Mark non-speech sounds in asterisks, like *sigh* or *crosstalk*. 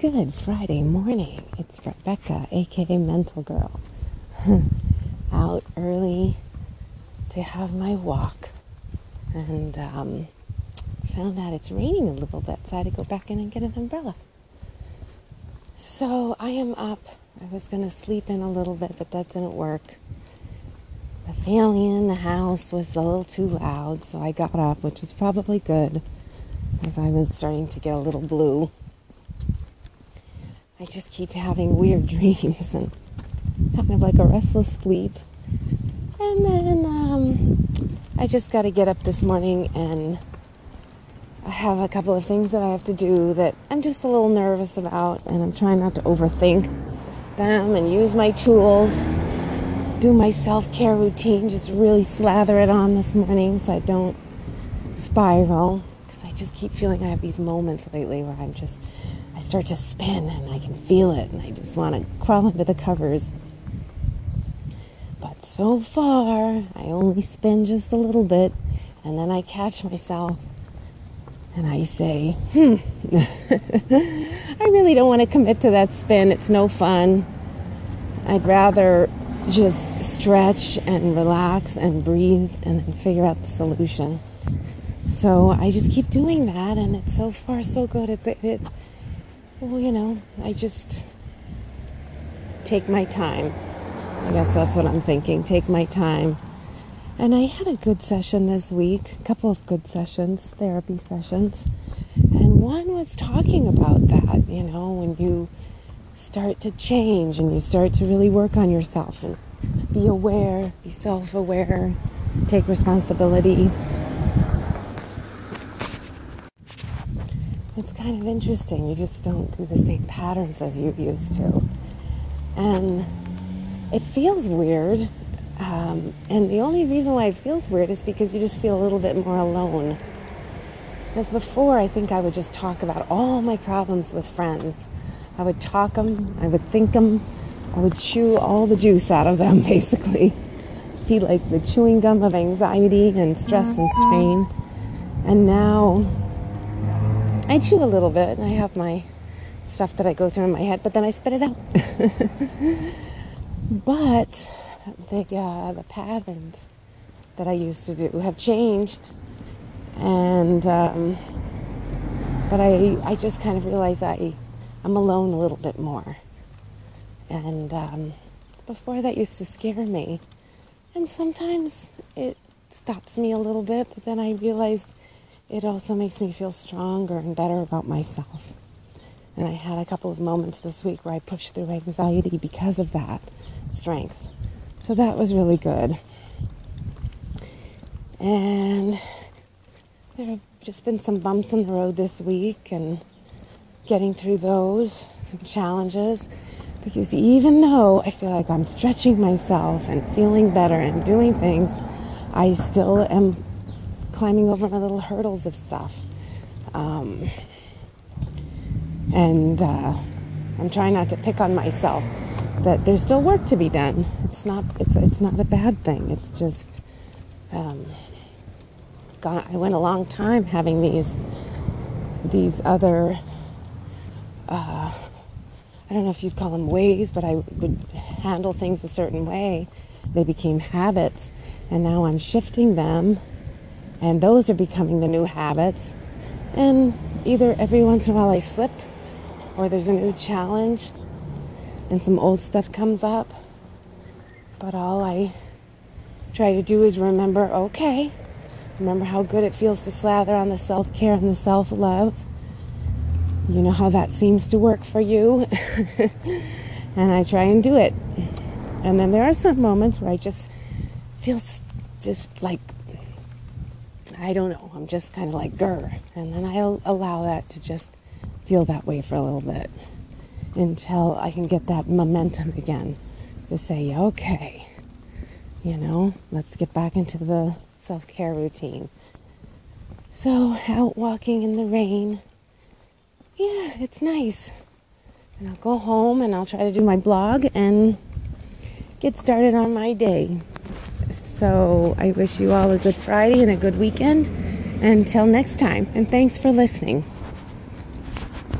Good Friday morning. It's Rebecca, aka Mental Girl, *laughs* out early to have my walk, and um, found out it's raining a little bit, so I had to go back in and get an umbrella. So I am up. I was going to sleep in a little bit, but that didn't work. The family in the house was a little too loud, so I got up, which was probably good, as I was starting to get a little blue I just keep having weird *laughs* dreams and kind of like a restless sleep. And then um, I just got to get up this morning and I have a couple of things that I have to do that I'm just a little nervous about, and I'm trying not to overthink them and use my tools. Do my self care routine, just really slather it on this morning so I don't spiral. Because I just keep feeling I have these moments lately where I'm just I start to spin and I can feel it and I just want to crawl under the covers. But so far, I only spin just a little bit and then I catch myself and I say, hmm, *laughs* I really don't want to commit to that spin. It's no fun. I'd rather just stretch and relax and breathe and then figure out the solution. So I just keep doing that, and it's so far so good. It's it, it well, you know, I just take my time. I guess that's what I'm thinking. Take my time. And I had a good session this week, a couple of good sessions, therapy sessions. And one was talking about that, you know, when you start to change and you start to really work on yourself and be aware, be self aware, take responsibility. It's kind of interesting. You just don't do the same patterns as you used to. And it feels weird. Um, and the only reason why it feels weird is because you just feel a little bit more alone. As before, I think I would just talk about all my problems with friends. I would talk them, I would think them, I would chew all the juice out of them, *laughs* basically. Be like the chewing gum of anxiety and stress and strain. And now I chew a little bit. And I have my stuff that I go through in my head, but then I spit it out. *laughs* but the uh, the patterns that I used to do have changed, and um, but I I just kind of realized I I'm alone a little bit more, and um, before that used to scare me, and sometimes it stops me a little bit, but then I realize it also makes me feel stronger and better about myself. And I had a couple of moments this week where I pushed through anxiety because of that strength. So that was really good. And there have just been some bumps in the road this week and getting through those, some challenges. Because even though I feel like I'm stretching myself and feeling better and doing things, I still am climbing over my little hurdles of stuff. Um, and uh, I'm trying not to pick on myself. That there's still work to be done. It's not. It's it's not a bad thing. It's just. Um, God, I went a long time having these these other. Uh, I don't know if you'd call them ways, but I would handle things a certain way. They became habits, and now I'm shifting them and those are becoming the new habits. And either every once in a while I slip, or there's a new challenge, and some old stuff comes up. But all I try to do is remember okay, remember how good it feels to slather on the self care and the self love. You know how that seems to work for you. *laughs* and I try and do it. And then there are some moments where I just feel just like I don't know. I'm just kind of like grr, and then I'll allow that to just feel that way for a little bit until I can get that momentum again to say, okay, you know, let's get back into the self care routine. So, out walking in the rain, yeah, it's nice. And I'll go home and I'll try to do my blog and get started on my day. So I wish you all a good Friday and a good weekend. Until next time, and thanks for listening.